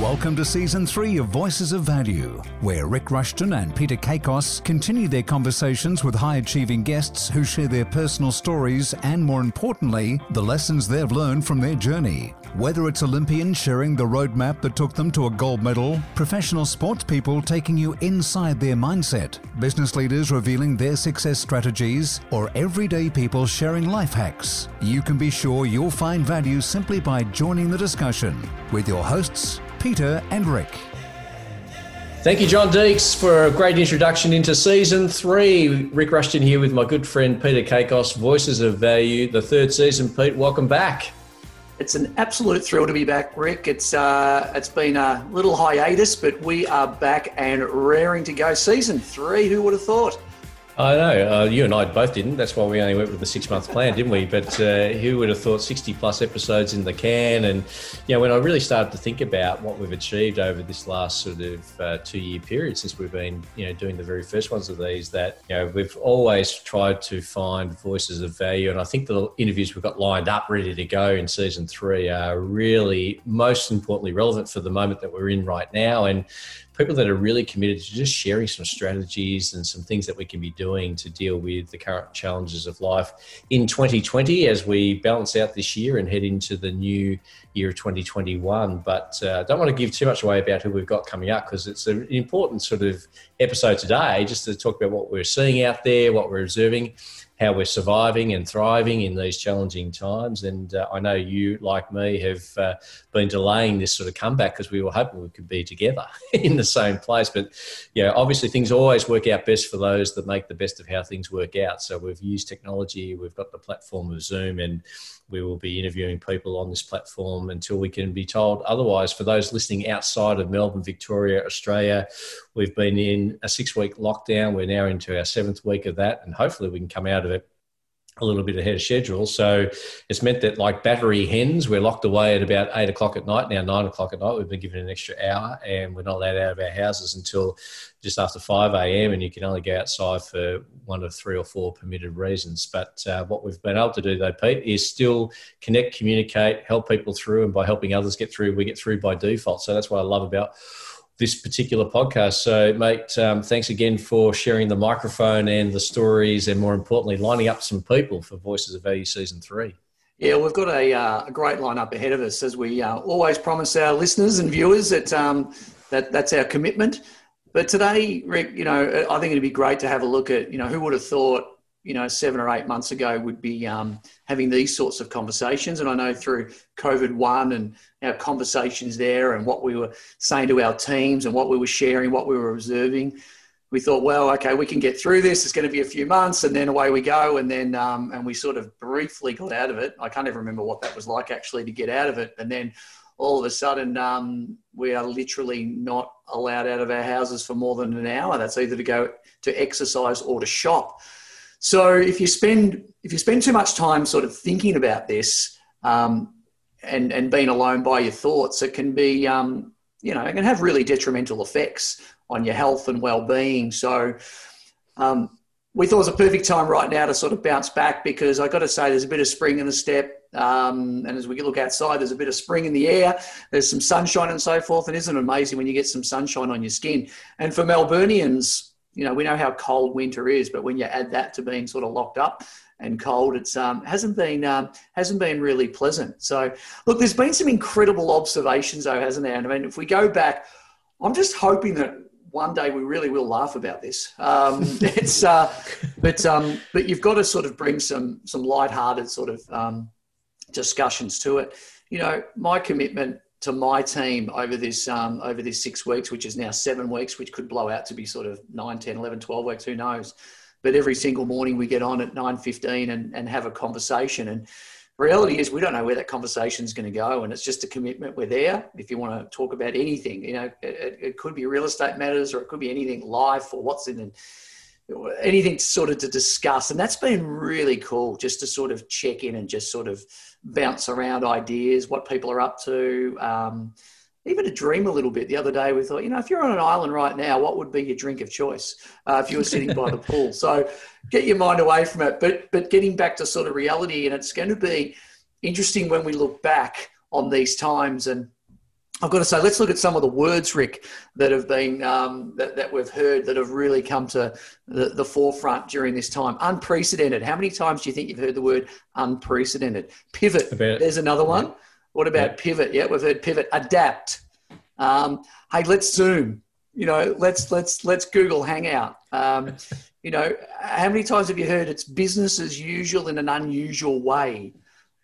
Welcome to season three of Voices of Value, where Rik Rushton and Peter Kakos continue their conversations with high achieving guests who share their personal stories and, more importantly, the lessons they've learned from their journey. Whether it's Olympians sharing the roadmap that took them to a gold medal, professional sports people taking you inside their mindset, business leaders revealing their success strategies, or everyday people sharing life hacks, you can be sure you'll find value simply by joining the discussion with your hosts, Peter and Rik. Thank you, John Deeks, for a great introduction into season three. Rik Rushton here with my good friend Peter Kakos, Voices of Value, the third season. Pete, welcome back. It's an absolute thrill to be back, Rik. It's uh, it's been a little hiatus, but we are back and raring to go. Season three. Who would have thought? I know. Uh, you and I both didn't. That's why we only went with the six month plan, didn't we? But uh, who would have thought 60 plus episodes in the can? And, you know, when I really started to think about what we've achieved over this last sort of uh, two year period since we've been, you know, doing the very first ones of these, that, you know, we've always tried to find voices of value. And I think the interviews we've got lined up, ready to go in season three are really most importantly relevant for the moment that we're in right now. And people that are really committed to just sharing some strategies and some things that we can be doing to deal with the current challenges of life in 2020 as we balance out this year and head into the new year of 2021. But uh, don't want to give too much away about who we've got coming up because it's an important sort of episode today just to talk about what we're seeing out there, what we're observing how we're surviving and thriving in these challenging times. And uh, I know you, like me, have uh, been delaying this sort of comeback because we were hoping we could be together in the same place. But yeah, obviously things always work out best for those that make the best of how things work out. So we've used technology, we've got the platform of Zoom, and we will be interviewing people on this platform until we can be told otherwise. For those listening outside of Melbourne, Victoria, Australia, we've been in a six week lockdown. We're now into our seventh week of that, and hopefully we can come out of a little bit ahead of schedule. So it's meant that, like battery hens, we're locked away at about eight o'clock at night. Now, nine o'clock at night, we've been given an extra hour and we're not allowed out of our houses until just after 5 a.m. And you can only go outside for one of three or four permitted reasons. But uh, what we've been able to do, though, Pete, is still connect, communicate, help people through. And by helping others get through, we get through by default. So that's what I love about this particular podcast. So, mate, um, thanks again for sharing the microphone and the stories, and more importantly, lining up some people for Voices of Value Season 3. Yeah, we've got a, uh, a great lineup ahead of us, as we uh, always promise our listeners and viewers that, um, that that's our commitment. But today, Rik, you know, I think it'd be great to have a look at, you know, who would have thought you know, seven or eight months ago would be um, having these sorts of conversations. And I know through COVID one and our conversations there and what we were saying to our teams and what we were sharing, what we were observing, we thought, well, okay, we can get through this. It's going to be a few months, and then away we go. And then, um, and we sort of briefly got out of it. I can't even remember what that was like actually to get out of it. And then all of a sudden, um, we are literally not allowed out of our houses for more than an hour. That's either to go to exercise or to shop. So if you spend if you spend too much time sort of thinking about this um, and and being alone by your thoughts, it can be um, you know it can have really detrimental effects on your health and well being. So. Um, we thought it was a perfect time right now to sort of bounce back because I got to say there's a bit of spring in the step, um, and as we look outside, there's a bit of spring in the air. There's some sunshine and so forth, and isn't it amazing when you get some sunshine on your skin? And for Melburnians, you know, we know how cold winter is, but when you add that to being sort of locked up and cold, it's um, hasn't been um, hasn't been really pleasant. So, look, there's been some incredible observations, though, hasn't there? And I mean, if we go back, I'm just hoping that one day we really will laugh about this. Um, it's uh, but um, but you've got to sort of bring some some light-hearted sort of um, discussions to it. You know, my commitment to my team over this um, over this six weeks, which is now seven weeks, which could blow out to be sort of 9, 10, 11, 12 weeks, who knows. But every single morning we get on at 9.15 and, and have a conversation. And reality is we don't know where that conversation is going to go. And it's just a commitment. We're there. If you want to talk about anything, you know, it, it could be real estate matters or it could be anything life or what's in anything sort of to discuss. And that's been really cool just to sort of check in and just sort of – bounce around ideas, what people are up to, um, even to dream a little bit. The other day, we thought, you know, if you're on an island right now, what would be your drink of choice uh, if you were sitting by the pool? So get your mind away from it. But but getting back to sort of reality, and it's going to be interesting when we look back on these times and I've got to say, let's look at some of the words, Rik, that have been um, that, that we've heard that have really come to the, the forefront during this time. Unprecedented. How many times do you think you've heard the word unprecedented? Pivot. There's another one. Yeah. What about yeah. pivot? Yeah, we've heard pivot. Adapt. Um, hey, let's Zoom. You know, let's let's let's Google Hangout. Um, you know, how many times have you heard it's business as usual in an unusual way?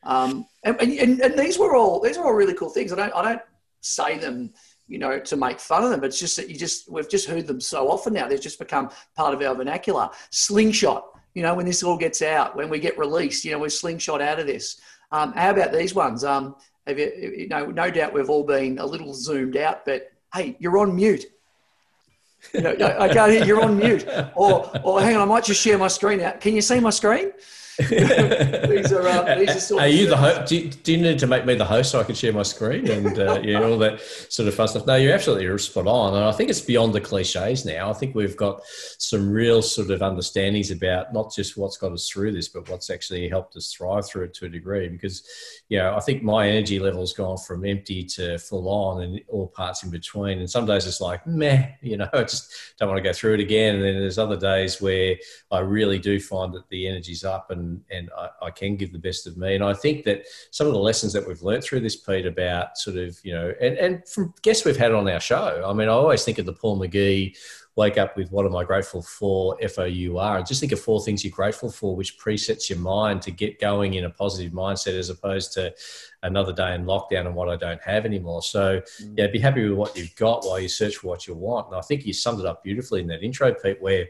Um, and, and, and, these were all these are all really cool things. I don't I don't say them, you know, to make fun of them. It's just that you just we've just heard them so often now. They've just become part of our vernacular. Slingshot. You know, when this all gets out, when we get released, you know, we're slingshot out of this. Um, how about these ones? Um, have you, you know, no doubt we've all been a little zoomed out, but hey, you're on mute. You know, I can't hear you're on mute. Or, or hang on, I might just share my screen out. Can you see my screen? These are uh, these are sort are you the host? Do, do, you need to make me the host so I can share my screen and uh, you know all that sort of fun stuff? No, you're absolutely spot on, and I think it's beyond the cliches now. I think we've got some real sort of understandings about not just what's got us through this, but what's actually helped us thrive through it to a degree. Because you know, I think my energy level's gone from empty to full on, and all parts in between. And some days it's like meh, you know, I just don't want to go through it again. And then there's other days where I really do find that the energy's up and and and I, I, can give the best of me. And I think that some of the lessons that we've learned through this, Pete, about sort of you know, and and from guests we've had on our show. I mean, I always think of the Paul McGee wake up with what am I grateful for, F O U R, and just think of four things you're grateful for, which presets your mind to get going in a positive mindset as opposed to another day in lockdown and what I don't have anymore. So, mm. yeah, be happy with what you've got while you search for what you want. And I think you summed it up beautifully in that intro, Pete, where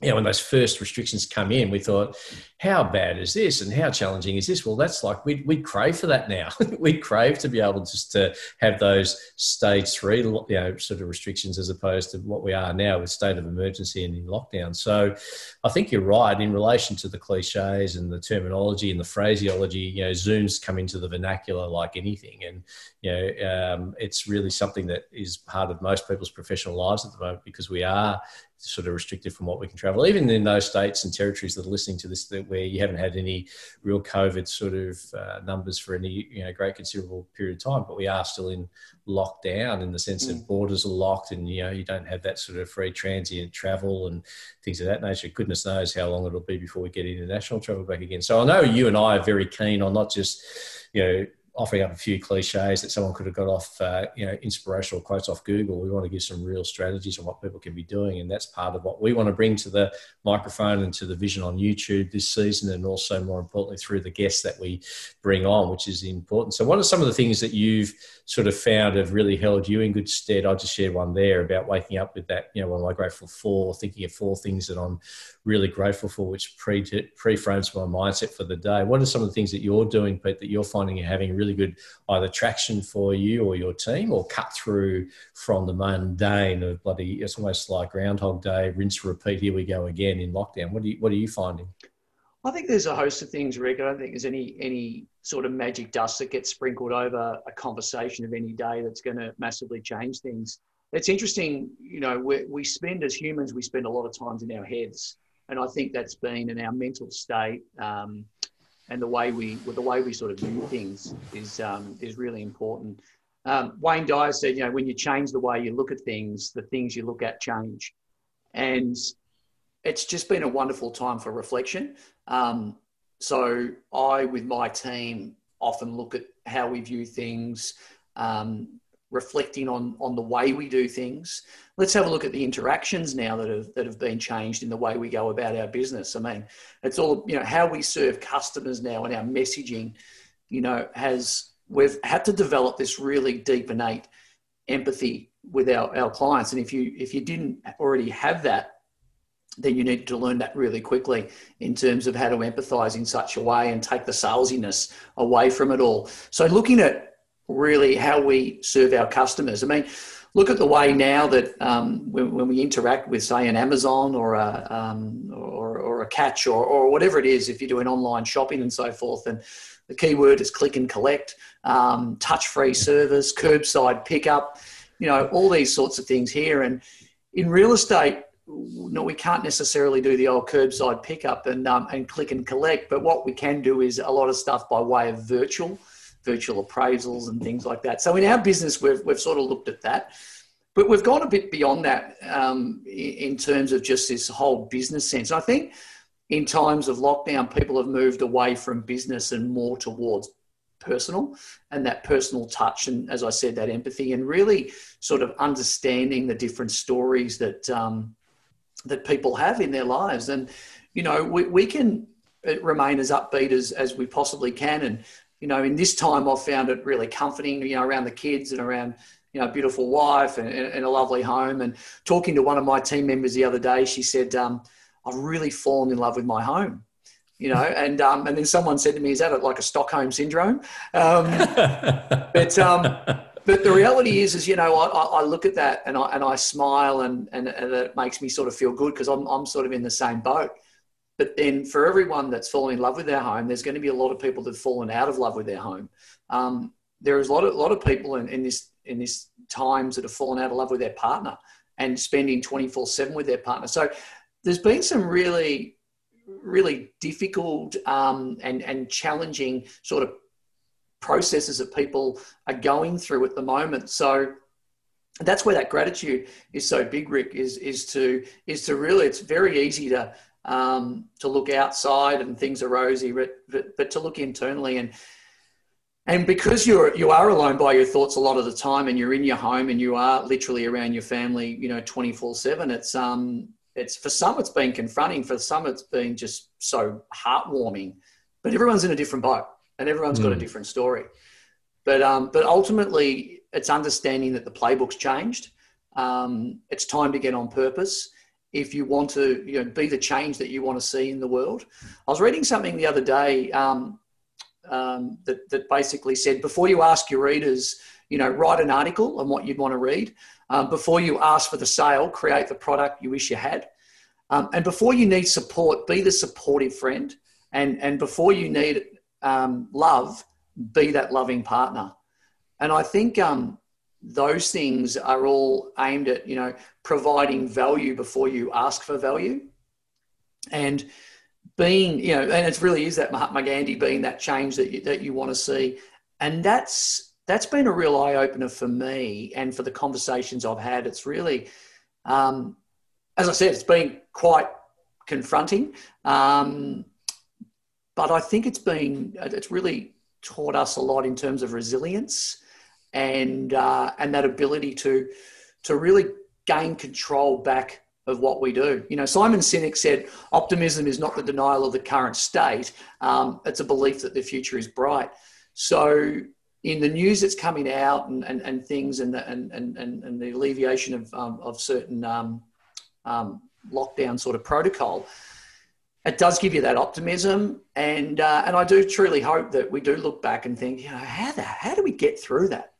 you know, when those first restrictions come in, we thought, how bad is this and how challenging is this? Well, that's like we'd, we crave for that now. We'd crave to be able just to have those stage three, you know, sort of restrictions as opposed to what we are now with state of emergency and in lockdown. So, I think you're right in relation to the cliches and the terminology and the phraseology. You know, Zooms come into the vernacular like anything, and you know, um, it's really something that is part of most people's professional lives at the moment because we are sort of restricted from what we can travel. Even in those states and territories that are listening to this, that where you haven't had any real COVID sort of uh, numbers for any you know great considerable period of time, but we are still in lockdown in the sense mm. that borders are locked, and you know you don't have that sort of free transient travel and things of that nature. Goodness knows how long it'll be before we get international travel back again. So I know you and I are very keen on not just you know offering up a few cliches that someone could have got off, uh, you know, inspirational quotes off Google. We want to give some real strategies on what people can be doing, and that's part of what we want to bring to the microphone and to the vision on YouTube this season, and also more importantly through the guests that we bring on, which is important. So, what are some of the things that you've sort of found have really held you in good stead? I'll just share one there about waking up with that. You know, what am I grateful for? Thinking of four things that I'm really grateful for, which pre pre-frames my mindset for the day. What are some of the things that you're doing, Pete, that you're finding you're having really good either traction for you or your team, or cut through from the mundane of bloody? It's almost like Groundhog Day, rinse, repeat. Here we go again in lockdown. What do you What are you finding? I think there's a host of things, Rik. I don't think there's any any sort of magic dust that gets sprinkled over a conversation of any day that's going to massively change things. It's interesting, you know, we, we spend as humans, we spend a lot of times in our heads and I think that's been in our mental state um, and the way we the way we sort of view things is um, is really important. Um, Wayne Dyer said, you know, when you change the way you look at things, the things you look at change, and it's just been a wonderful time for reflection. Um, so I, with my team, often look at how we view things, um, reflecting on on the way we do things. Let's have a look at the interactions now that have that have been changed in the way we go about our business. I mean, it's all you know how we serve customers now and our messaging. You know, has we've had to develop this really deep innate empathy with our, our clients. And if you if you didn't already have that, then you need to learn that really quickly in terms of how to empathize in such a way and take the salesiness away from it all. So looking at really how we serve our customers. I mean, look at the way now that um, when, when, we interact with, say, an Amazon or a, um, or, or, a Catch or, or whatever it is, if you're doing online shopping and so forth, and the keyword is click and collect, um, touch-free service, curbside pickup, you know, all these sorts of things here. And in real estate, no, we can't necessarily do the old curbside pickup and um, and click and collect, but what we can do is a lot of stuff by way of virtual virtual appraisals and things like that. So in our business, we've, we've sort of looked at that. But we've gone a bit beyond that um, in terms of just this whole business sense. I think in times of lockdown, people have moved away from business and more towards personal and that personal touch and as i said that empathy and really sort of understanding the different stories that um, that people have in their lives and you know we, we can remain as upbeat as, as we possibly can and you know in this time i've found it really comforting you know around the kids and around you know a beautiful wife and, and a lovely home and talking to one of my team members the other day she said um, i've really fallen in love with my home you know, and um, and then someone said to me, "Is that like a Stockholm syndrome?" Um, but um, but the reality is, is you know, I, I look at that and I and I smile and and, and it makes me sort of feel good because I'm I'm sort of in the same boat. But then for everyone that's fallen in love with their home, there's going to be a lot of people that've fallen out of love with their home. Um, there is a lot of a lot of people in, in this in this times that have fallen out of love with their partner and spending 24 7 with their partner. So there's been some really really difficult um, and, and challenging sort of processes that people are going through at the moment. So that's where that gratitude is so big, Rik, is, is to, is to really, it's very easy to, um, to look outside and things are rosy, but, but, but to look internally and, and because you're you are alone by your thoughts a lot of the time and you're in your home and you are literally around your family you know 24 7 it's um it's for some it's been confronting for some it's been just so heartwarming but everyone's in a different boat and everyone's mm. got a hmm. different story but um, but ultimately it's understanding that the playbook's changed um, it's time to get on purpose if you want to you know be the change that you want to see in the world i was reading something the other day um, um that, that basically said before you ask your readers you know write an article on what you'd want to read um, before you ask for the sale, create the product you wish you had. Um, and before you need support, be the supportive friend. And, and before you need um, love, be that loving partner. And I think um, those things are all aimed at, you know, providing value before you ask for value. And being, you know, and it really is that Mahatma Gandhi being that change that you, that you want to see. And that's that's been a real eye opener for me and for the conversations I've had. It's really, um, as I said, it's been quite confronting, um, but I think it's been it's really taught us a lot in terms of resilience and uh, and that ability to to really gain control back of what we do. You know, Simon Sinek said, optimism is not the denial of the current state, um, it's a belief that the future is bright. So in the news that's coming out and, and, and things and the, and, and, and the alleviation of, um, of certain um, um, lockdown sort of protocol, it does give you that optimism. And, uh, and I do truly hope that we do look back and think, you know, how, the, how do we get through that?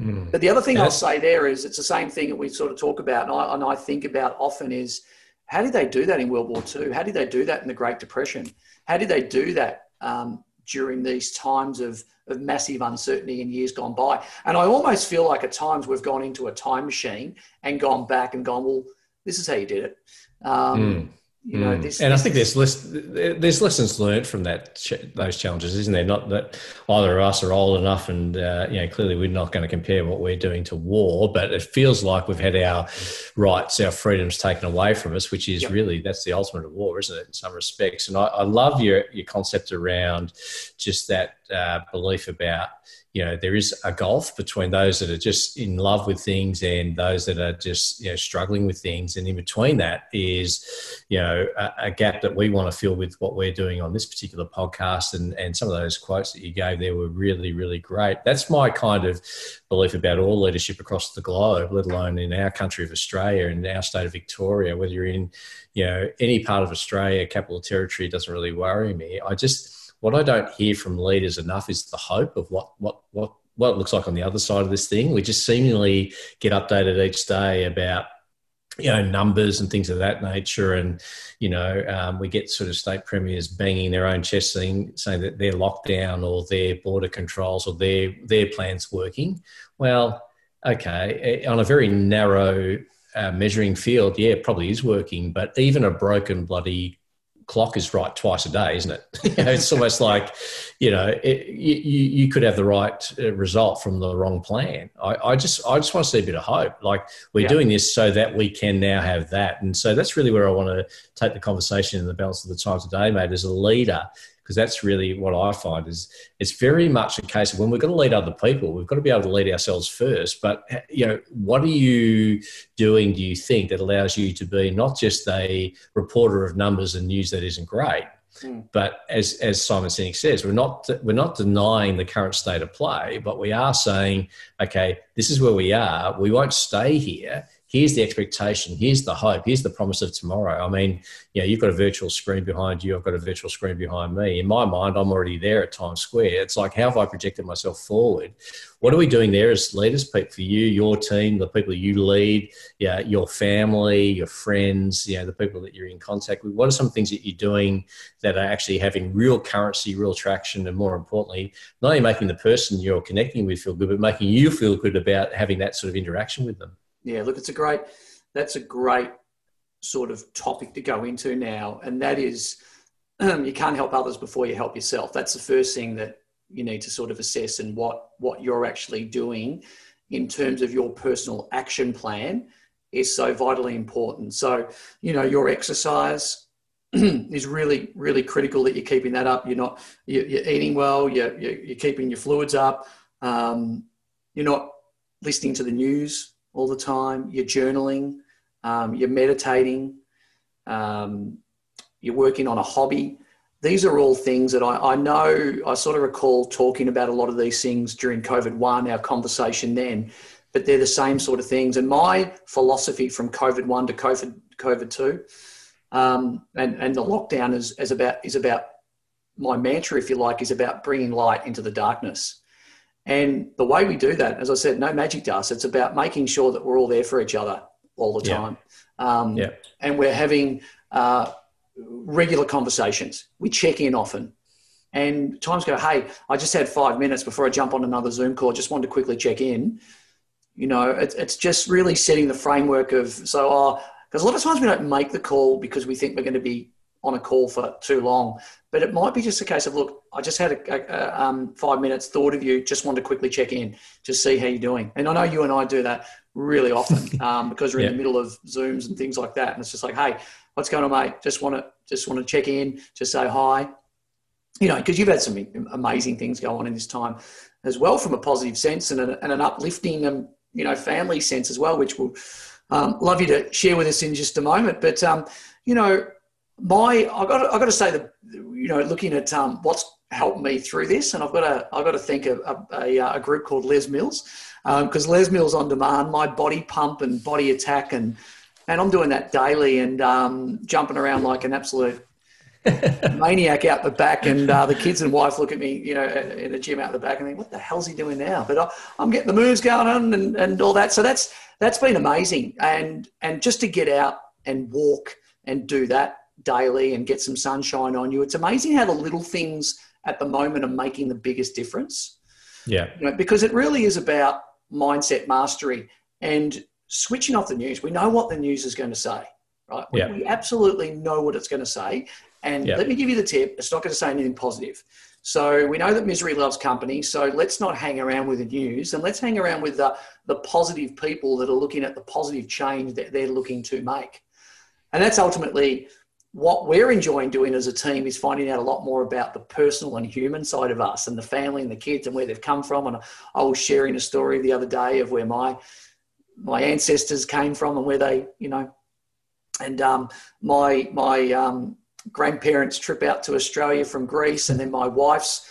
Mm. But the other thing I'll say there is it's the same thing that we sort of talk about and I, and I think about often is how did they do that in World War II? How did they do that in the Great Depression? How did they do that um, during these times of, of massive uncertainty in years gone by. And I almost feel like at times we've gone into a time machine and gone back and gone, well, this is how you did it. Um, mm. You know, mm. this, and this I think there's less, there's lessons learned from that those challenges, isn't there? Not that either of us are old enough, and uh, you know, clearly we're not going to compare what we're doing to war, but it feels like we've had our rights, our freedoms taken away from us, which is yep. really that's the ultimate of war, isn't it? In some respects, and I, I love your your concept around just that uh, belief about you know there is a gulf between those that are just in love with things and those that are just you know struggling with things. And in between that is you know a, a, gap that we want to fill with what we're doing on this particular podcast. And and some of those quotes that you gave there were really really great. That's my kind of belief about all leadership across the globe let alone in our country of australia and our state of victoria. Whether you're in you know any part of australia capital territory doesn't really worry me. I just what I don't hear from leaders enough is the hope of what what what what it looks like on the other side of this thing. We just seemingly get updated each day about you know numbers and things of that nature, and you know um, we get sort of state premiers banging their own chest, saying saying that their lockdown or their border controls or their their plans working. Well, okay, eh, on a very narrow uh, measuring field, yeah, probably is working, but even a broken bloody clock is right twice a day, isn't it? it's almost like, you know, it, you, you could have the right uh, result from the wrong plan. I, I just I just want to see a bit of hope. Like we're yeah. doing this so that we can now have that, and so that's really where I want to take the conversation in the balance of the time today, mate. As a leader, because that's really what I find is it's very much a case of when we're going to lead other people, we've got to be able to lead ourselves first. But you know, what are you doing? Do you think that allows you to be not just a reporter of numbers and news that isn't great, mm. but as as Simon Sinek says, we're not we're not denying the current state of play, but we are saying, okay, this is where we are. We won't stay here here's the expectation, here's the hope, here's the promise of tomorrow. I mean, you know, you've got a virtual screen behind you, I've got a virtual screen behind me. In my mind, I'm already there at Times Square. It's like, how have I projected myself forward? What are we doing there as leaders, Pete, for you, your team, the people you lead, yeah, your family, your friends, you know, the people that you're in contact with? What are some things that you're doing that are actually having real currency, real traction, and more importantly, not only making the person you're connecting with feel good, but making you feel good about having that sort of interaction with them? Yeah, look, it's a great, that's a great sort of topic to go into now. And that is, you can't help others before you help yourself. That's the first thing that you need to sort of assess and what, what you're actually doing in terms of your personal action plan is so vitally important. So, you know, your exercise is really, really critical that you're keeping that up. You're not, you're, you're eating well, you're, you're, keeping your fluids up. Um, you're not listening to the news all the time, you're journaling, um, you're meditating, um, you're working on a hobby. These are all things that I, I know, I sort of recall talking about a lot of these things during COVID 1, our conversation then, but they're the same sort of things. And my philosophy from COVID 1 to COVID, COVID 2 um, and, and the lockdown is, is, about, is about my mantra, if you like, is about bringing light into the darkness. And the way we do that, as I said, no magic dust. It's about making sure that we're all there for each other all the time. Yeah. Um, yeah. And we're having uh, regular conversations. We check in often. And times go, hey, I just had five minutes before I jump on another Zoom call. Just wanted to quickly check in. You know, it, it's just really setting the framework of, so, because oh, a lot of times we don't make the call because we think we're going to be on a call for too long. But it might be just a case of, look, I just had a, a, um, five minutes, thought of you, just wanted to quickly check in, just see how you're doing. And I know you and I do that really often um, because we're yeah. in the middle of Zooms and things like that. And it's just like, hey, what's going on, mate? Just want to just want to check in, just say hi. You know, because you've had some amazing things go on in this time as well, from a positive sense and, a, and an uplifting, and, you know, family sense as well, which we'll um, love you to share with us in just a moment. But um, you know, my I got I got to say that you know looking at um, what's helped me through this, and I've got to I've got to thank a, a, a group called Les Mills because um, Les Mills on demand, my body pump and body attack, and and I'm doing that daily and um, jumping around like an absolute maniac out the back, and uh, the kids and wife look at me, you know, in the gym out the back, and think, "What the hell's he doing now?" But I, am getting the moves going on and, and all that. So that's that's been amazing, and and just to get out and walk and do that daily and get some sunshine on you. It's amazing how the little things at the moment are making the biggest difference. Yeah. You know, because it really is about mindset mastery and switching off the news. We know what the news is going to say, right? We, yeah. we absolutely know what it's going to say. And yeah. let me give you the tip it's not going to say anything positive. So we know that misery loves company. So let's not hang around with the news and let's hang around with the, the positive people that are looking at the positive change that they're looking to make. And that's ultimately what we're enjoying doing as a team is finding out a lot more about the personal and human side of us and the family and the kids and where they've come from. And I was sharing a story the other day of where my my ancestors came from and where they, you know, and um, my my um, grandparents' trip out to Australia from Greece, and then my wife's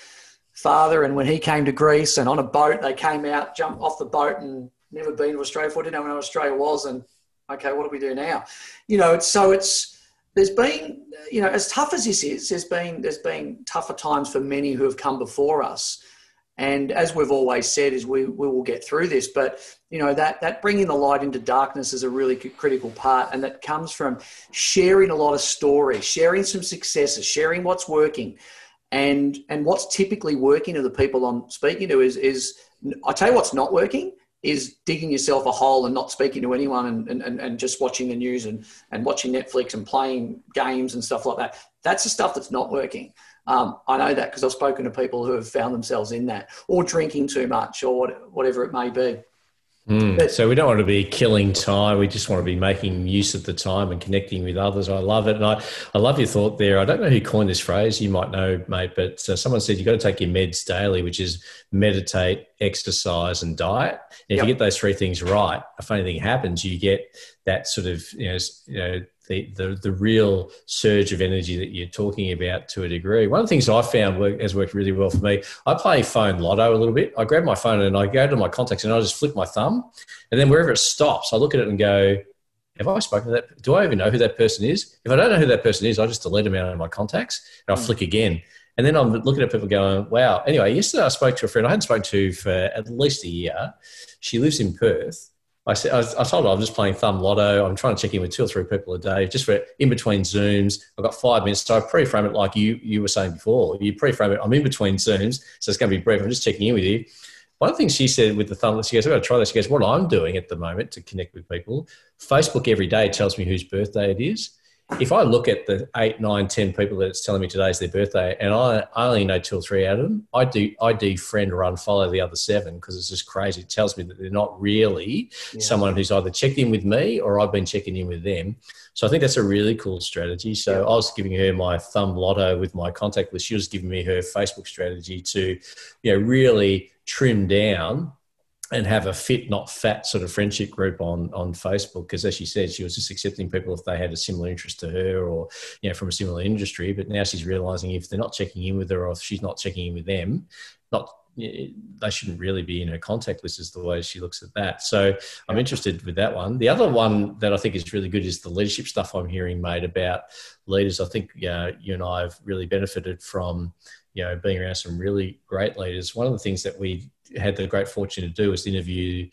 father, and when he came to Greece and on a boat, they came out, jumped off the boat, and never been to Australia before, didn't know where Australia was, and okay, what do we do now? You know, it's, so it's there's been, you know, as tough as this is, there's been there's been tougher times for many who have come before us. And as we've always said, is we, we will get through this. But you know that that bringing the light into darkness is a really critical part, and that comes from sharing a lot of stories, sharing some successes, sharing what's working, and and what's typically working to the people I'm speaking to is is I tell you what's not working is digging yourself a hole and not speaking to anyone and, and, and just watching the news and, and watching Netflix and playing games and stuff like that. That's the stuff that's not working. Um, I know that because I've spoken to people who have found themselves in that or drinking too much or whatever it may be. Mm, but, so we don't want to be killing time. We just want to be making use of the time and connecting with others. I love it, and I, I love your thought there. I don't know who coined this phrase. You might know, mate, but uh, someone said you've got to take your meds daily, which is meditate, exercise, and diet. And if yep. you get those three things right, a funny thing happens. You get that sort of you know, you know the, the, the real surge of energy that you're talking about to a degree. One of the things I found work, has worked really well for me, I play phone lotto a little bit. I grab my phone and I go to my contacts and I just flick my thumb. And then wherever it stops, I look at it and go, have I spoken to that? Do I even know who that person is? If I don't know who that person is, I just delete them out of my contacts and I hmm. flick again. And then I'm looking at people going, wow. Anyway, yesterday I spoke to a friend I hadn't spoken to for at least a year. She lives in Perth I said, I, I told her I'm just playing thumb lotto. I'm trying to check in with two or three people a day, just for in between Zooms. I've got five minutes, so I pre-frame it like you you were saying before. You pre-frame it. I'm in between Zooms, so it's going to be brief. I'm just checking in with you. One thing she said with the thumb, she goes, "I've got to try this." She goes, "What I'm doing at the moment to connect with people, Facebook every day tells me whose birthday it is." If I look at the eight, nine, ten people that's telling me today's their birthday, and I, I only know two or three out of them, I do I defriend or unfollow the other seven because it's just crazy. It tells me that they're not really yeah. someone who's either checked in with me or I've been checking in with them. So I think that's a really cool strategy. So yeah. I was giving her my thumb lotto with my contact list. She was giving me her Facebook strategy to, you know, really trim down and have a fit, not fat sort of friendship group on on Facebook. Because as she said, she was just accepting people if they had a similar interest to her or you know from a similar industry. But now she's realizing if they're not checking in with her or if she's not checking in with them, not they shouldn't really be in her contact list is the way she looks at that. So I'm interested with that one. The other one that I think is really good is the leadership stuff I'm hearing made about leaders. I think know, you and I have really benefited from you know being around some really great leaders. One of the things that we had the great fortune to do was interview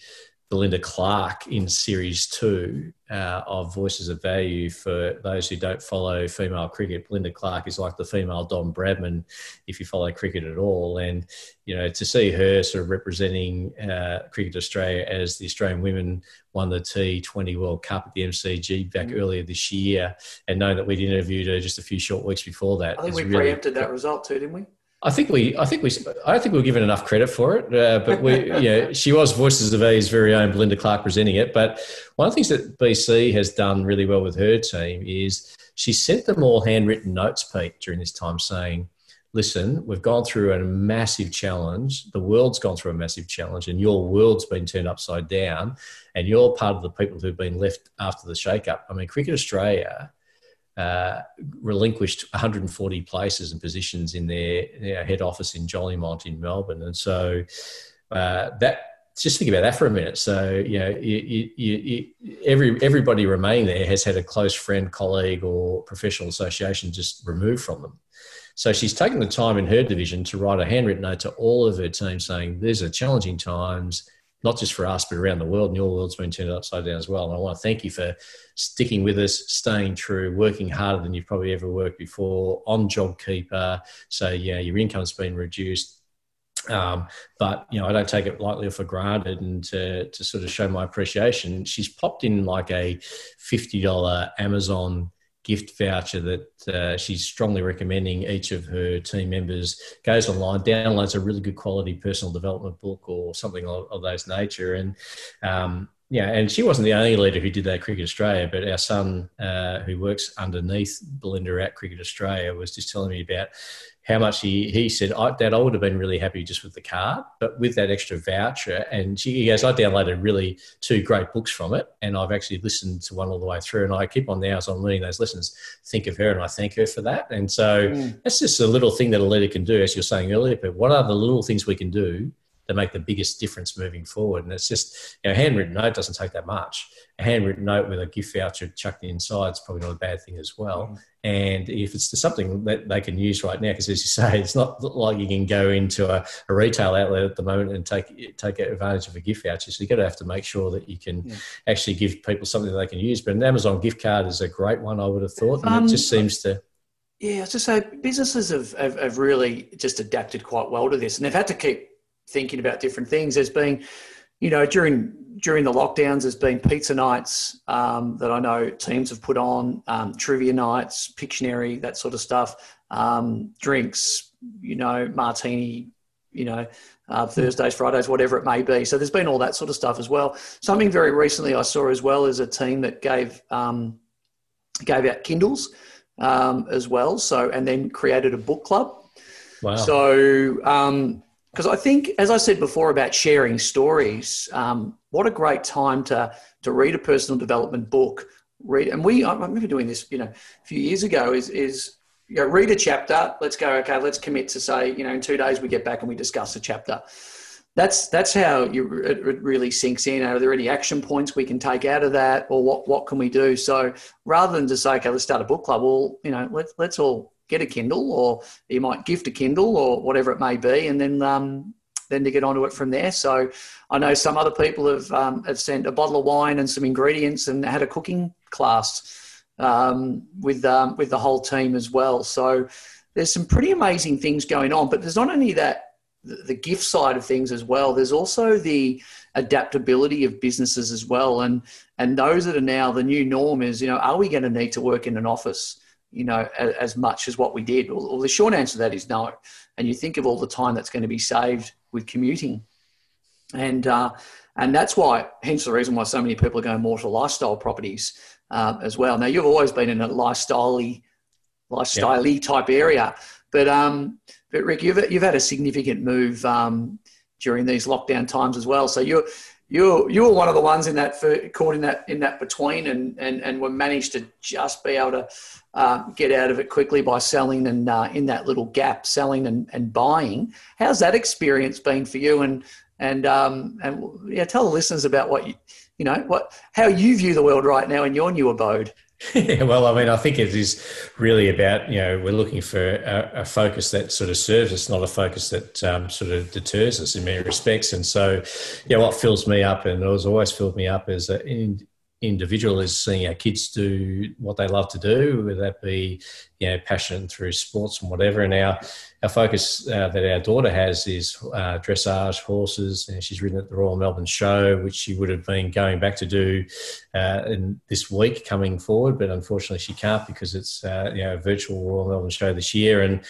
Belinda Clark in series two uh, of Voices of Value. For those who don't follow female cricket, Belinda Clark is like the female Don Bradman if you follow cricket at all. And, you know, to see her sort of representing uh, Cricket Australia as the Australian women won the T20 World Cup at the MCG back mm. earlier this year and knowing that we'd interviewed her just a few short weeks before that. I think we really preempted that result too, didn't we? I think we, I think we, I don't think we were given enough credit for it. Uh, but we, you know, she was Voices of A's very own Belinda Clark presenting it. But one of the things that BC has done really well with her team is she sent them all handwritten notes, Pete, during this time, saying, "Listen, we've gone through a massive challenge. The world's gone through a massive challenge, and your world's been turned upside down, and you're part of the people who've been left after the shake-up. I mean, Cricket Australia." Uh, relinquished 140 places and positions in their, their, head office in Jolimont in Melbourne. And so uh, that just think about that for a minute. So you know, you, you, you, every everybody remaining there has had a close friend, colleague, or professional association just removed from them. So she's taken the time in her division to write a handwritten note to all of her team saying, "These are challenging times not just for us, but around the world. And your world's been turned upside down as well. And I want to thank you for sticking with us, staying true, working harder than you've probably ever worked before, on JobKeeper. So, yeah, your income's been reduced. Um, but you know, I don't take it lightly or for granted, and to, to sort of show my appreciation, she's popped in like a fifty dollar Amazon gift voucher that uh, she's strongly recommending each of her team members goes online, downloads a really good quality personal development book or something of, of those nature. And um, yeah, and she wasn't the only leader who did that Cricket Australia, but our son, uh, who works underneath Belinda at Cricket Australia, was just telling me about how much he, he said, I, Dad, I would have been really happy just with the card, but with that extra voucher. And she, he goes, I downloaded really two great books from it, and I've actually listened to one all the way through. And I keep on now as I'm learning those lessons, think of her, and I thank her for that. And so mm. that's just a little thing that a leader can do, as you're saying earlier. But what are the little things we can do that make the biggest difference moving forward? And it's just, you know, a handwritten note doesn't take that much. A handwritten note with a gift voucher chucked inside is probably not a bad thing as well. Mm. And if it's something that they can use right now, because as you say, it's not like you can go into a, a, retail outlet at the moment and take take advantage of a gift voucher. So you've got to have to make sure that you can yeah. actually give people something that they can use. But an Amazon gift card is a great one, I would have thought. And um, it just seems to. Yeah, I was just say businesses have, have, have really just adapted quite well to this, and they've had to keep thinking about different things. There's been you know, during during the lockdowns, there's been pizza nights um, that I know teams have put on, um, trivia nights, Pictionary, that sort of stuff, um, drinks, you know, martini, you know, uh, Thursdays, Fridays, whatever it may be. So there's been all that sort of stuff as well. Something very recently I saw as well is a team that gave um, gave out Kindles um, as well. So and then created a book club. Wow. So because I think, as I said before about sharing stories, um, what a great time to to read a personal development book. Read and we I remember doing this, you know, a few years ago. Is is you know, read a chapter. Let's go. Okay, let's commit to say, you know, in two days we get back and we discuss a chapter. That's that's how you, it really sinks in. Are there any action points we can take out of that, or what what can we do? So rather than just say, okay, let's start a book club. Well, you know, let's let's all get a Kindle, or you might gift a Kindle, or whatever it may be, and then um, then to get onto it from there. So I know some other people have um, have sent a bottle of wine and some ingredients and had a cooking class um, with um, with the whole team as well. So there's some pretty amazing things going on. But there's not only that the, gift side of things as well. There's also the adaptability of businesses as well. And and those that are now the new norm is you know are we going to need to work in an office? You know, as, as much as what we did. Or, well, the short answer to that is no. And you think of all the time that's going to be saved with commuting, and uh, and that's why, hence the reason why so many people are going more to lifestyle properties um, as well. Now, you've always been in a lifestyle lifestyle yep. type area, but um, but Rik, you've you've had a significant move um, during these lockdown times as well. So you're you you were one of the ones in that caught in that in that between, and and and were managed to just be able to uh, get out of it quickly by selling and uh, in that little gap, selling and, and buying. How's that experience been for you? And and um, and yeah, tell the listeners about what you you know what how you view the world right now in your new abode. Yeah, well, I mean, I think it is really about you know we're looking for a, a focus that sort of serves us, not a focus that um, sort of deters us in many respects. And so, yeah, what fills me up, and has always filled me up, that in, individual is seeing our kids do what they love to do, whether that be you know passion through sports and whatever. And our our focus uh, that our daughter has is uh, dressage horses, and she's ridden at the Royal Melbourne Show, which she would have been going back to do uh, in this week coming forward, but unfortunately she can't because it's uh, you know a virtual Royal Melbourne Show this year. And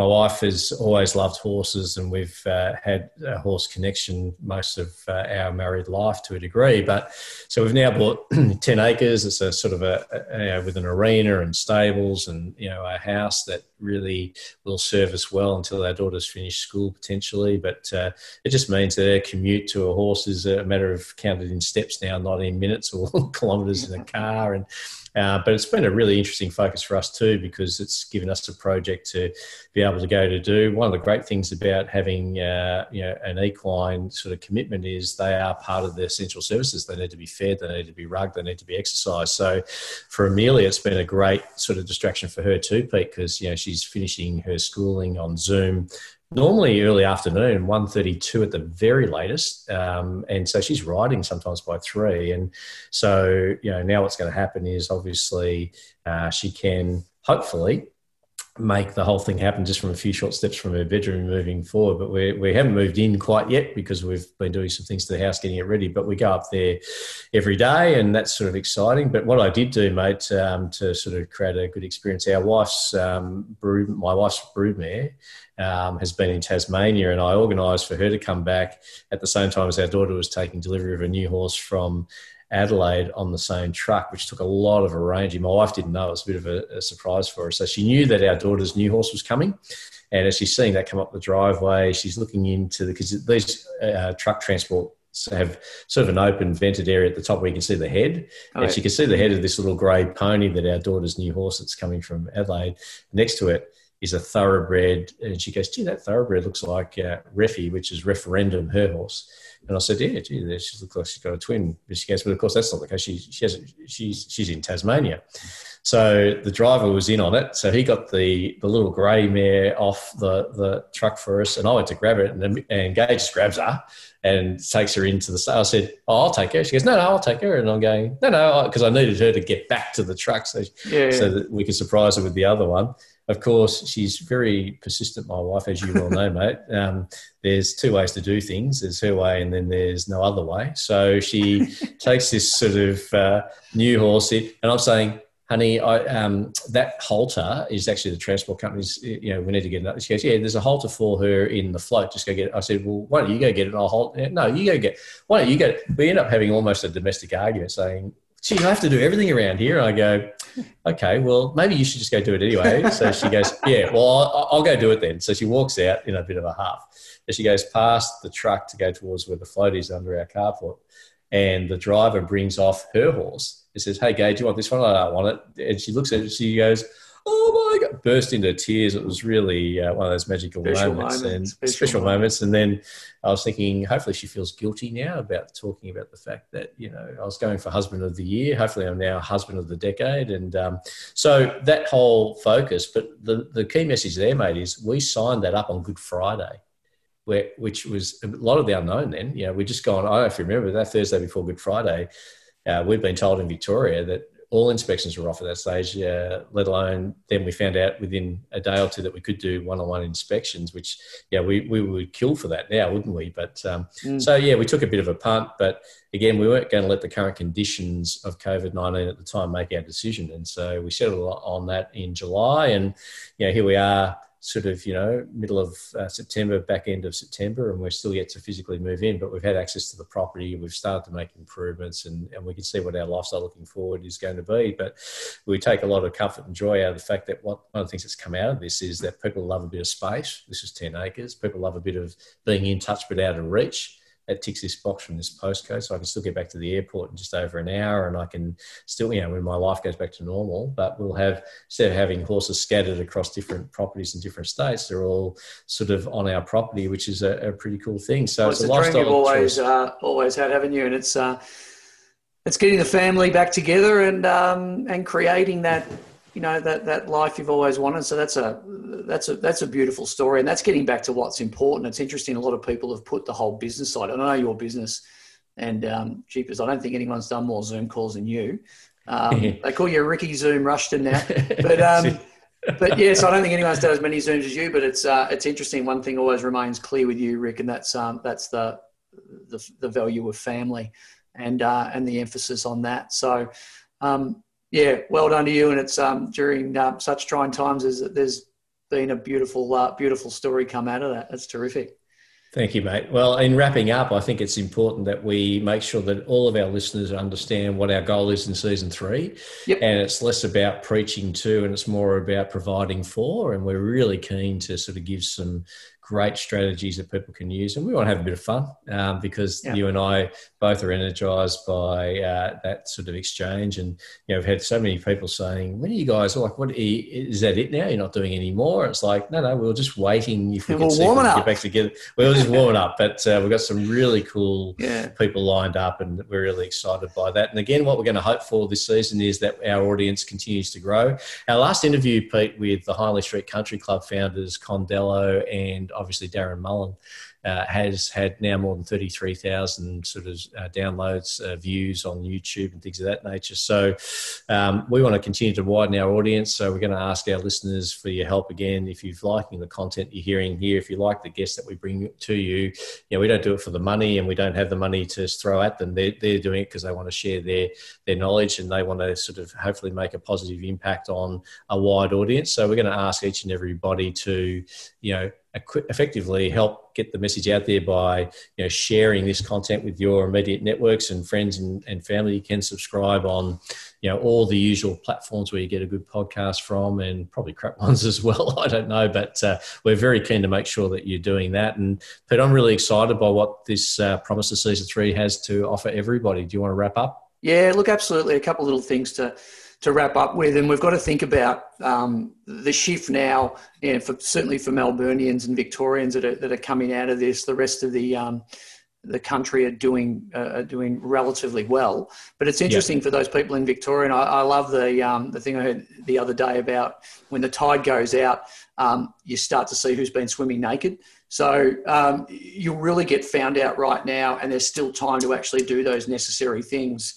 my wife has always loved horses, and we've uh, had a horse connection most of uh, our married life to a degree. But so we've now bought ten acres. It's a sort of a, a, with an arena and stables, and you know a house that really will serve us well until our daughters finish school potentially. But uh, it just means that their commute to a horse is a matter of counted in steps now, not in minutes or kilometres in a car, and uh, but it's been a really interesting focus for us too because it's given us a project to be able to go to do. One of the great things about having uh, you know an equine sort of commitment is they are part of the essential services. They need to be fed, they need to be rugged, they need to be exercised. So for Amelia, it's been a great sort of distraction for her too, Pete, because you know she's finishing her schooling on Zoom normally early afternoon 1.32 at the very latest um, and so she's riding sometimes by three. And so you know now what's going to happen is obviously uh, she can hopefully make the whole thing happen just from a few short steps from her bedroom moving forward. But we, we haven't moved in quite yet because we've been doing some things to the house, getting it ready. But we go up there every day, and that's sort of exciting. But what I did do, mate, um, to sort of create a good experience, our wife's um, brood, my wife's broodmare. Um, has been in Tasmania, and I organised for her to come back at the same time as our daughter was taking delivery of a new horse from Adelaide on the same truck, which took a lot of arranging. My wife didn't know; it was a bit of a, a surprise for her. So she knew that our daughter's new horse was coming, and as she's seeing that come up the driveway, she's looking into the because these uh, truck transport have sort of an open vented area at the top where you can see the head. Oh, and she can see the head of this little grey pony that our daughter's new horse that's coming from Adelaide. Next to it is a thoroughbred. And she goes, gee, that thoroughbred looks like uh, Reffy, which is referendum, her horse. And I said, yeah, gee, she looks like she's got a twin. But she goes, but of course that's not the case. She, she has, she's, she's in Tasmania. So the driver was in on it. So he got the, the little grey mare off the, the truck for us. And I went to grab it. And, and Gage grabs her and takes her into the stable. I said, oh, I'll take her. She goes, no, no, I'll take her. And I'm going, no, no, because I needed her to get back to the truck so, yeah, yeah. so that we could surprise her with the other one. Of course, she's very persistent, my wife, as you well know, mate. Um, there's two ways to do things there's her way, and then there's no other way. So she takes this sort of uh, new horse, in, and I'm saying, honey, I, um, that halter is actually the transport company's, you know, we need to get it. She goes, yeah, there's a halter for her in the float. Just go get it. I said, well, why don't you go get it? I'll halt. No, you go get, why don't you go? We end up having almost a domestic argument saying, gee, you have to do everything around here. I go, okay, well, maybe you should just go do it anyway. So she goes, yeah, well, I'll, I'll go do it then. So she walks out in a bit of a huff. As she goes past the truck to go towards where the float is under our carport, and the driver brings off her horse it says, "Hey, Gay, do you want this one?" I don't want it. And she looks at it. She goes, "Oh my god!" Burst into tears. It was really uh, one of those magical special moments, moments and special, special moments. And then I was thinking, hopefully, she feels guilty now about talking about the fact that you know I was going for husband of the year. Hopefully, I'm now husband of the decade. And um, so that whole focus. But the the key message there, mate, is we signed that up on Good Friday. Where, which was a lot of the unknown then. You know, we just gone, I don't know if you remember that Thursday before Good Friday, uh, we've been told in Victoria that all inspections were off at that stage, uh, let alone then we found out within a day or two that we could do one-on-one inspections, which, yeah, we, we would kill for that now, wouldn't we? But um, mm. so, yeah, we took a bit of a punt, but again, we weren't going to let the current conditions of COVID-19 at the time make our decision. And so we settled on that in July and, you know, here we are sort of, you know, middle of uh, September, back end of September, and we're still yet to physically move in, but we've had access to the property. We've started to make improvements and, and we can see what our lifestyle looking forward is going to be. But we take a lot of comfort and joy out of the fact that what, one of the things that's come out of this is that people love a bit of space. This is 10 acres. People love a bit of being in touch but out of reach that ticks this box from this postcode, so I can still get back to the airport in just over an hour, and I can still, you know, when my life goes back to normal. But we'll have instead of having horses scattered across different properties in different states, they're all sort of on our property, which is a, a pretty cool thing. So well, it's, it's, a, a lifestyle you've always uh, always had, haven't you? And it's uh, it's getting the family back together and um, and creating that you know that that life you've always wanted. So that's a that's a that's a beautiful story, and that's getting back to what's important. It's interesting. A lot of people have put the whole business side. I know your business, and um, cheapers. I don't think anyone's done more Zoom calls than you. Um, they call you Ricky Zoom Rushton now, but um, but yes, I don't think anyone's done as many Zooms as you. But it's uh, it's interesting. One thing always remains clear with you, Rik, and that's um, that's the, the the value of family, and uh, and the emphasis on that. So. Um, yeah, well done to you. And it's um, during um, such trying times as there's been a beautiful, uh, beautiful story come out of that. That's terrific. Thank you, mate. Well, in wrapping up, I think it's important that we make sure that all of our listeners understand what our goal is in season three. Yep. And it's less about preaching to and it's more about providing for. And we're really keen to sort of give some great strategies that people can use. And we want to have a bit of fun um, because yeah. you and I both are energized by uh, that sort of exchange. And, you know, we've had so many people saying, when are you guys like, what is that it now? You're not doing any more? It's like, no, no, we are just waiting if we can get back together. We are just warming up. But uh, we've got some really cool yeah. people lined up and we're really excited by that. And again, what we're going to hope for this season is that our audience continues to grow. Our last interview, Pete, with the Hindley Street Country Club founders, Condello and obviously Darren Mullen, uh, has had now more than 33,000 sort of uh, downloads, uh, views on YouTube and things of that nature. So um, we want to continue to widen our audience. So we're going to ask our listeners for your help again. If you're liking the content you're hearing here, if you like the guests that we bring to you, you know, we don't do it for the money and we don't have the money to throw at them. They're, they're doing it because they want to share their, their knowledge and they want to sort of hopefully make a positive impact on a wide audience. So we're going to ask each and everybody to, you know, effectively help get the message out there by you know sharing this content with your immediate networks and friends and, and family. You can subscribe on you know all the usual platforms where you get a good podcast from and probably crap ones as well. I don't know but uh, we're very keen to make sure that you're doing that. And but i'm really excited by what this uh, promise of season three has to offer everybody. Do you want to wrap up? Yeah look absolutely. A couple of little things to to wrap up with, and we've got to think about um, the shift now, you know, for, certainly for Melburnians and Victorians that are, that are coming out of this. The rest of the um, the country are doing uh, are doing relatively well, but it's interesting yeah. for those people in Victoria. And I, I love the um, the thing I heard the other day about when the tide goes out, um, you start to see who's been swimming naked. So um, you'll really get found out right now, and there's still time to actually do those necessary things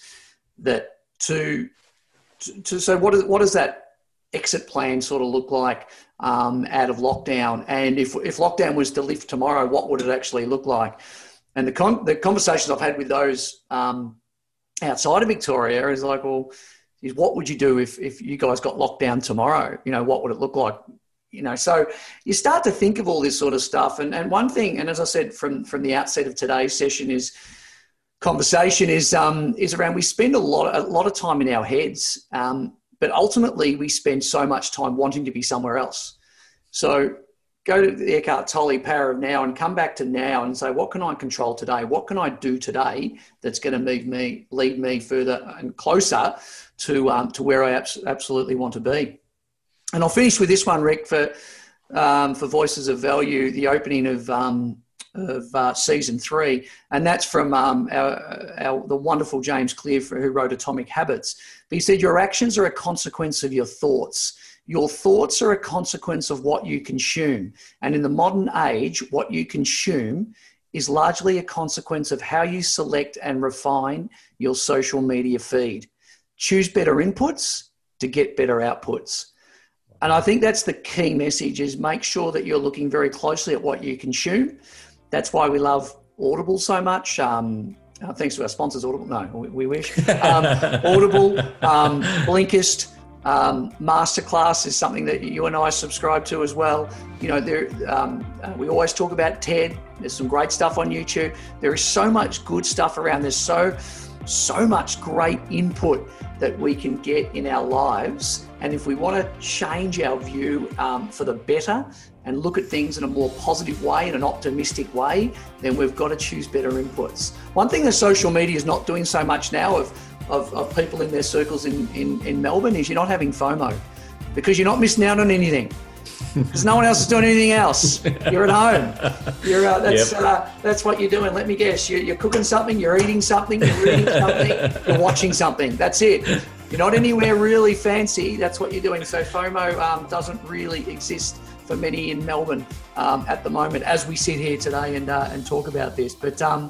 that to to, so what, is, what does that exit plan sort of look like um, out of lockdown? And if, if lockdown was to lift tomorrow, what would it actually look like? And the, con- the conversations I've had with those um, outside of Victoria is like, well, is what would you do if, if you guys got locked down tomorrow? You know, what would it look like? You know, so you start to think of all this sort of stuff. And, and one thing, and as I said from, from the outset of today's session is conversation is, um, is around, we spend a lot, a lot of time in our heads, um, but ultimately we spend so much time wanting to be somewhere else. So go to the Eckhart Tolle power of now and come back to now and say, what can I control today? What can I do today that's going to move me, lead me further and closer to, um, to where I abs- absolutely want to be? And I'll finish with this one, Rik, for, um, for Voices of Value, the opening of, um, of uh, season three. And that's from um, our, our, the wonderful James Clear, who wrote Atomic Habits. But he said, Your actions are a consequence of your thoughts. Your thoughts are a consequence of what you consume. And in the modern age, what you consume is largely a consequence of how you select and refine your social media feed. Choose better inputs to get better outputs. And I think that's the key message is make sure that you're looking very closely at what you consume. That's why we love Audible so much. Um, uh, thanks to our sponsors, Audible. No, we, we wish. Um, Audible, um, Blinkist, um, masterclass is something that you and I subscribe to as well. You know, there um, uh, we always talk about TED. There's some great stuff on YouTube. There is so much good stuff around. There's so so much great input that we can get in our lives. And if we want to change our view um, for the better and look at things in a more positive way, in an optimistic way, then we've got to choose better inputs. One thing that social media is not doing so much now of of, of people in their circles in, in, in Melbourne is you're not having FOMO because you're not missing out on anything. Because no one else is doing anything else. You're at home. You're uh, that's yep. uh, that's what you're doing. Let me guess. You're, you're, cooking something. You're eating something. You're reading something. You're watching something. That's it. You're not anywhere really fancy. That's what you're doing. So FOMO um, doesn't really exist for many in Melbourne um, at the moment as we sit here today and uh, and talk about this. But um,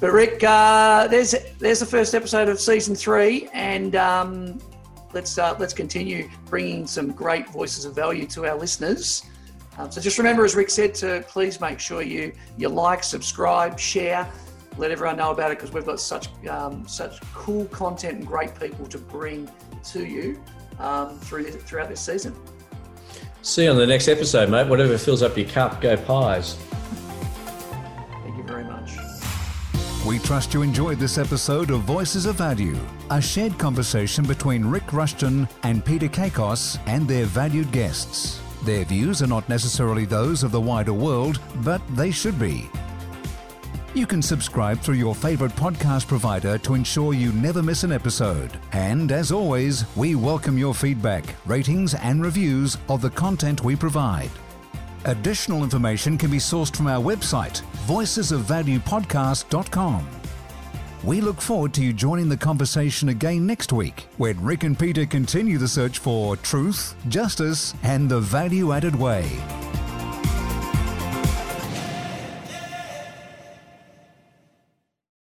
but Rik, uh, there's there's the first episode of season three, and um, let's uh, let's continue bringing some great voices of value to our listeners. Um, so just remember, as Rik said, to please make sure you you like, subscribe, share, let everyone know about it because we've got such um, such cool content and great people to bring to you um, through throughout this season. See you on the next episode, mate. Whatever fills up your cup, go pies. Thank you very much. We trust you enjoyed this episode of Voices of Value, a shared conversation between Rik Rushton and Peter Kakos and their valued guests. Their views are not necessarily those of the wider world, but they should be. You can subscribe through your favorite podcast provider to ensure you never miss an episode. And as always, we welcome your feedback, ratings, and reviews of the content we provide. Additional information can be sourced from our website, voicesofvaluepodcast.com. We look forward to you joining the conversation again next week when Rik and Peter continue the search for truth, justice, and the value added way.